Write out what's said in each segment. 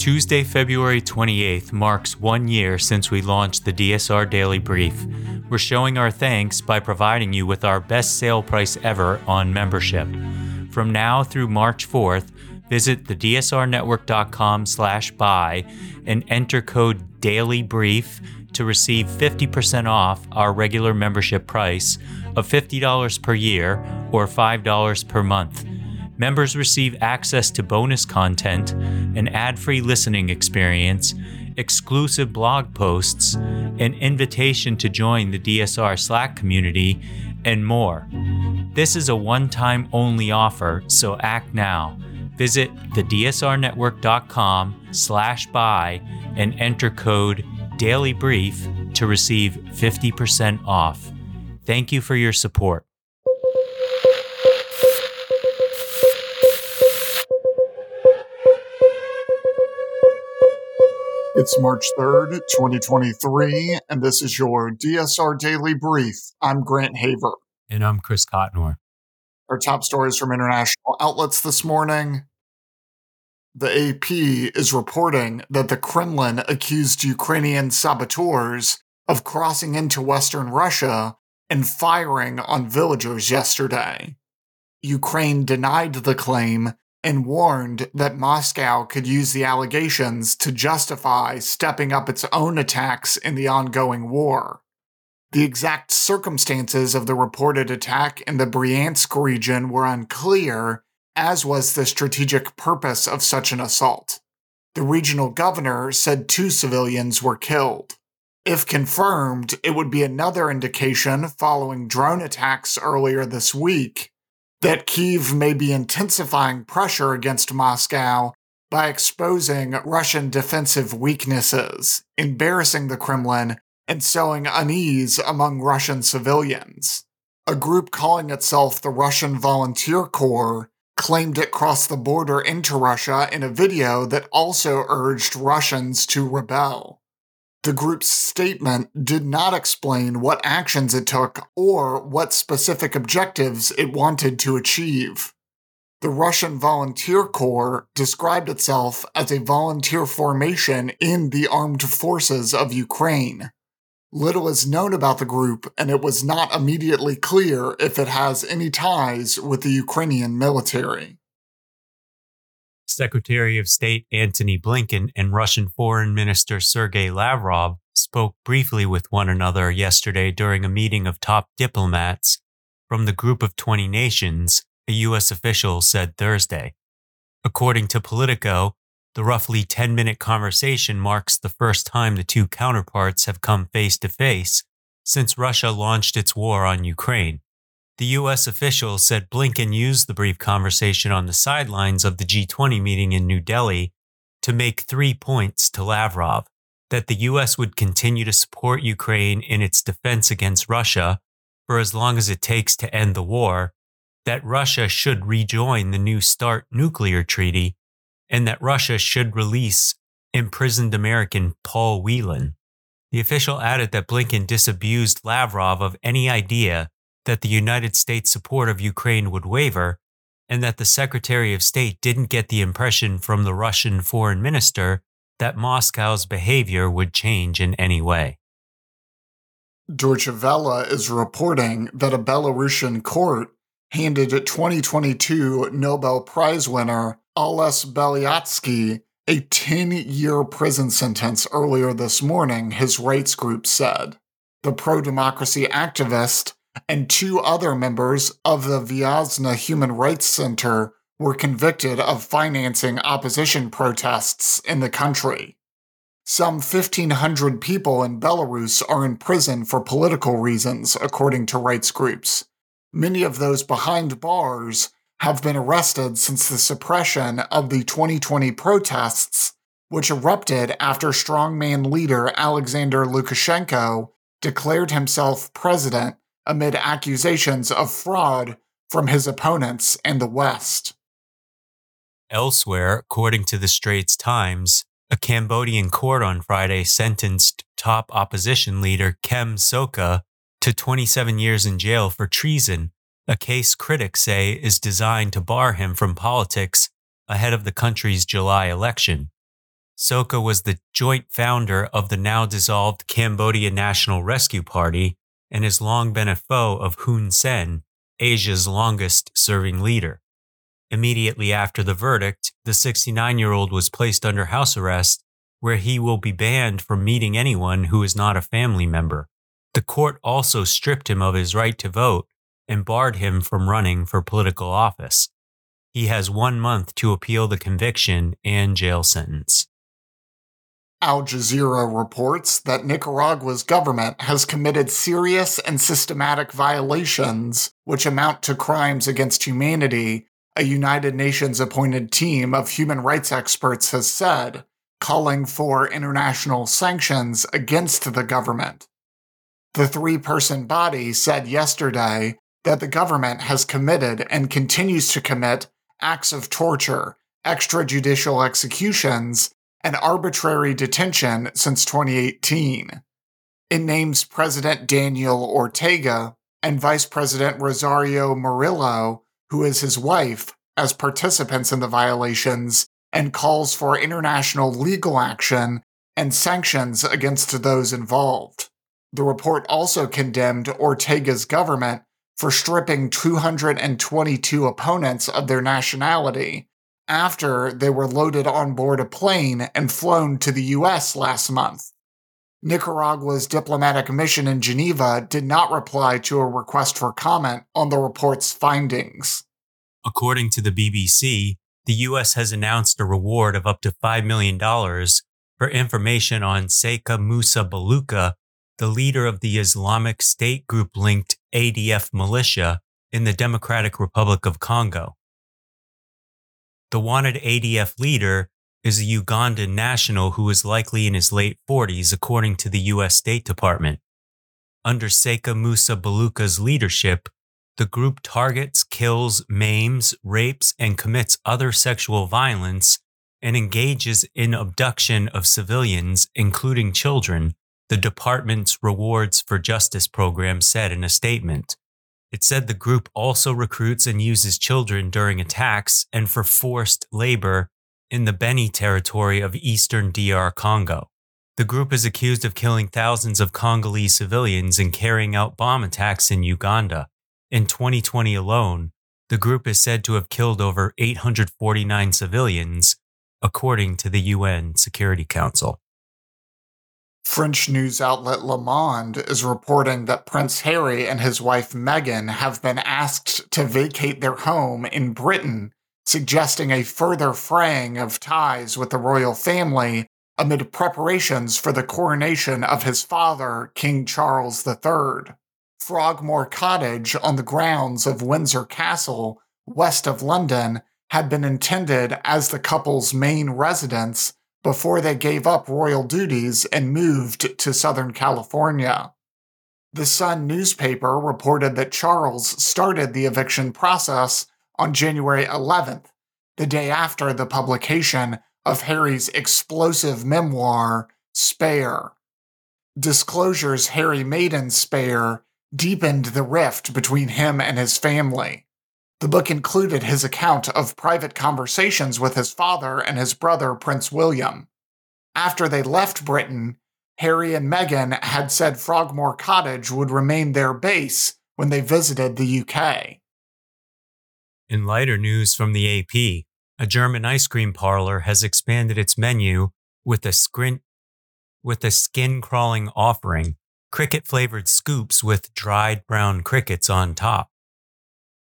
Tuesday, February 28th marks one year since we launched the DSR Daily Brief. We're showing our thanks by providing you with our best sale price ever on membership. From now through March 4th, visit thedsrnetwork.com slash buy and enter code DAILYBRIEF to receive 50% off our regular membership price of $50 per year or $5 per month. Members receive access to bonus content, an ad free listening experience, exclusive blog posts, an invitation to join the DSR Slack community, and more. This is a one time only offer, so act now. Visit thedsrnetwork.com slash buy and enter code DAILYBRIEF to receive 50% off. Thank you for your support. It's March 3rd, 2023, and this is your DSR Daily Brief. I'm Grant Haver. And I'm Chris Cotnor. Our top stories from international outlets this morning. The AP is reporting that the Kremlin accused Ukrainian saboteurs of crossing into Western Russia and firing on villagers yesterday. Ukraine denied the claim and warned that Moscow could use the allegations to justify stepping up its own attacks in the ongoing war. The exact circumstances of the reported attack in the Bryansk region were unclear, as was the strategic purpose of such an assault. The regional governor said two civilians were killed. If confirmed, it would be another indication following drone attacks earlier this week that Kiev may be intensifying pressure against Moscow by exposing Russian defensive weaknesses, embarrassing the Kremlin, and sowing unease among Russian civilians. A group calling itself the Russian Volunteer Corps claimed it crossed the border into Russia in a video that also urged Russians to rebel. The group's statement did not explain what actions it took or what specific objectives it wanted to achieve. The Russian Volunteer Corps described itself as a volunteer formation in the armed forces of Ukraine. Little is known about the group, and it was not immediately clear if it has any ties with the Ukrainian military. Secretary of State Antony Blinken and Russian Foreign Minister Sergei Lavrov spoke briefly with one another yesterday during a meeting of top diplomats from the Group of 20 Nations, a U.S. official said Thursday. According to Politico, the roughly 10 minute conversation marks the first time the two counterparts have come face to face since Russia launched its war on Ukraine. The U.S. official said Blinken used the brief conversation on the sidelines of the G20 meeting in New Delhi to make three points to Lavrov that the U.S. would continue to support Ukraine in its defense against Russia for as long as it takes to end the war, that Russia should rejoin the New START nuclear treaty, and that Russia should release imprisoned American Paul Whelan. The official added that Blinken disabused Lavrov of any idea that the United States support of Ukraine would waver, and that the Secretary of State didn't get the impression from the Russian foreign minister that Moscow's behavior would change in any way. Deutsche Welle is reporting that a Belarusian court handed a 2022 Nobel Prize winner Ales Belyatsky a 10 year prison sentence earlier this morning, his rights group said. The pro democracy activist and two other members of the Viasna Human Rights Center were convicted of financing opposition protests in the country. Some 1,500 people in Belarus are in prison for political reasons, according to rights groups. Many of those behind bars have been arrested since the suppression of the 2020 protests, which erupted after strongman leader Alexander Lukashenko declared himself president amid accusations of fraud from his opponents in the West. Elsewhere, according to the Straits Times, a Cambodian court on Friday sentenced top opposition leader Kem Sokha to 27 years in jail for treason, a case critics say is designed to bar him from politics ahead of the country's July election. Sokha was the joint founder of the now dissolved Cambodia National Rescue Party and has long been a foe of Hun Sen, Asia's longest serving leader. Immediately after the verdict, the 69 year old was placed under house arrest, where he will be banned from meeting anyone who is not a family member. The court also stripped him of his right to vote and barred him from running for political office. He has one month to appeal the conviction and jail sentence. Al Jazeera reports that Nicaragua's government has committed serious and systematic violations which amount to crimes against humanity, a United Nations appointed team of human rights experts has said, calling for international sanctions against the government. The three person body said yesterday that the government has committed and continues to commit acts of torture, extrajudicial executions, and arbitrary detention since 2018. It names President Daniel Ortega and Vice President Rosario Murillo, who is his wife, as participants in the violations and calls for international legal action and sanctions against those involved. The report also condemned Ortega's government for stripping 222 opponents of their nationality after they were loaded on board a plane and flown to the US last month. Nicaragua's diplomatic mission in Geneva did not reply to a request for comment on the report's findings. According to the BBC, the U.S. has announced a reward of up to $5 million for information on Sheikha Musa Baluku, the leader of the Islamic State group linked ADF militia in the Democratic Republic of Congo. The wanted ADF leader is a Ugandan national who is likely in his late 40s, according to the U.S. State Department. Under Sheikha Musa Baluku's leadership, the group targets, kills, maims, rapes, and commits other sexual violence and engages in abduction of civilians, including children, the department's Rewards for Justice program said in a statement. It said the group also recruits and uses children during attacks and for forced labor in the Beni territory of eastern DR Congo. The group is accused of killing thousands of Congolese civilians and carrying out bomb attacks in Uganda. In 2020 alone, the group is said to have killed over 849 civilians, according to the UN Security Council. French news outlet Le Monde is reporting that Prince Harry and his wife Meghan have been asked to vacate their home in Britain, suggesting a further fraying of ties with the royal family amid preparations for the coronation of his father, King Charles III. Frogmore Cottage on the grounds of Windsor Castle, west of London, had been intended as the couple's main residence before they gave up royal duties and moved to Southern California. The Sun newspaper reported that Charles started the eviction process on January 11th, the day after the publication of Harry's explosive memoir, Spare. Disclosures Harry made in Spare deepened the rift between him and his family. The book included his account of private conversations with his father and his brother, Prince William. After they left Britain, Harry and Meghan had said Frogmore Cottage would remain their base when they visited the UK. In lighter news from the AP, a German ice cream parlor has expanded its menu with a, scrin- with a skin crawling offering cricket flavored scoops with dried brown crickets on top.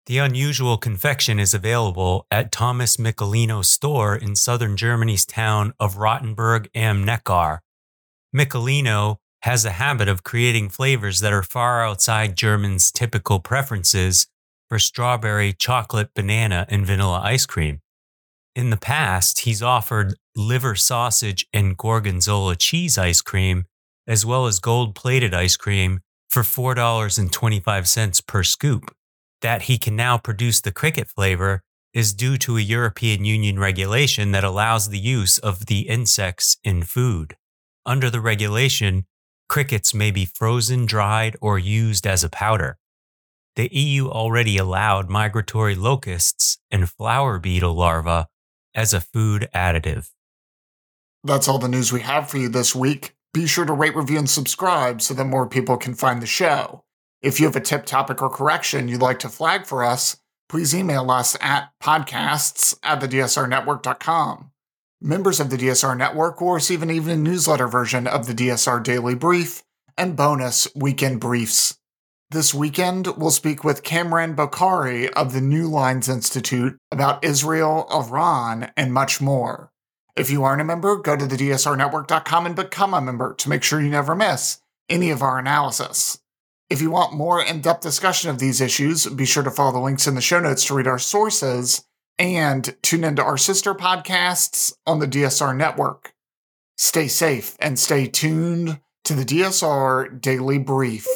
The unusual confection is available at Thomas Micolino's store in southern Germany's town of Rottenburg am Neckar. Michelino has a habit of creating flavors that are far outside Germans' typical preferences for strawberry, chocolate, banana, and vanilla ice cream. In the past, he's offered liver sausage and gorgonzola cheese ice cream, as well as gold plated ice cream for $4.25 per scoop that he can now produce the cricket flavor is due to a European Union regulation that allows the use of the insects in food. Under the regulation, crickets may be frozen, dried, or used as a powder. The EU already allowed migratory locusts and flower beetle larvae as a food additive. That's all the news we have for you this week. Be sure to rate, review, and subscribe so that more people can find the show. If you have a tip, topic, or correction you'd like to flag for us, please email us at podcasts at thedsrnetwork.com. Members of the DSR Network will receive an evening newsletter version of the DSR Daily Brief and bonus weekend briefs. This weekend, we'll speak with Kamran Bokhari of the New Lines Institute about Israel, Iran, and much more. If you aren't a member, go to the DSRnetwork.com and become a member to make sure you never miss any of our analysis. If you want more in depth discussion of these issues, be sure to follow the links in the show notes to read our sources and tune into our sister podcasts on the DSR network. Stay safe and stay tuned to the DSR Daily Brief.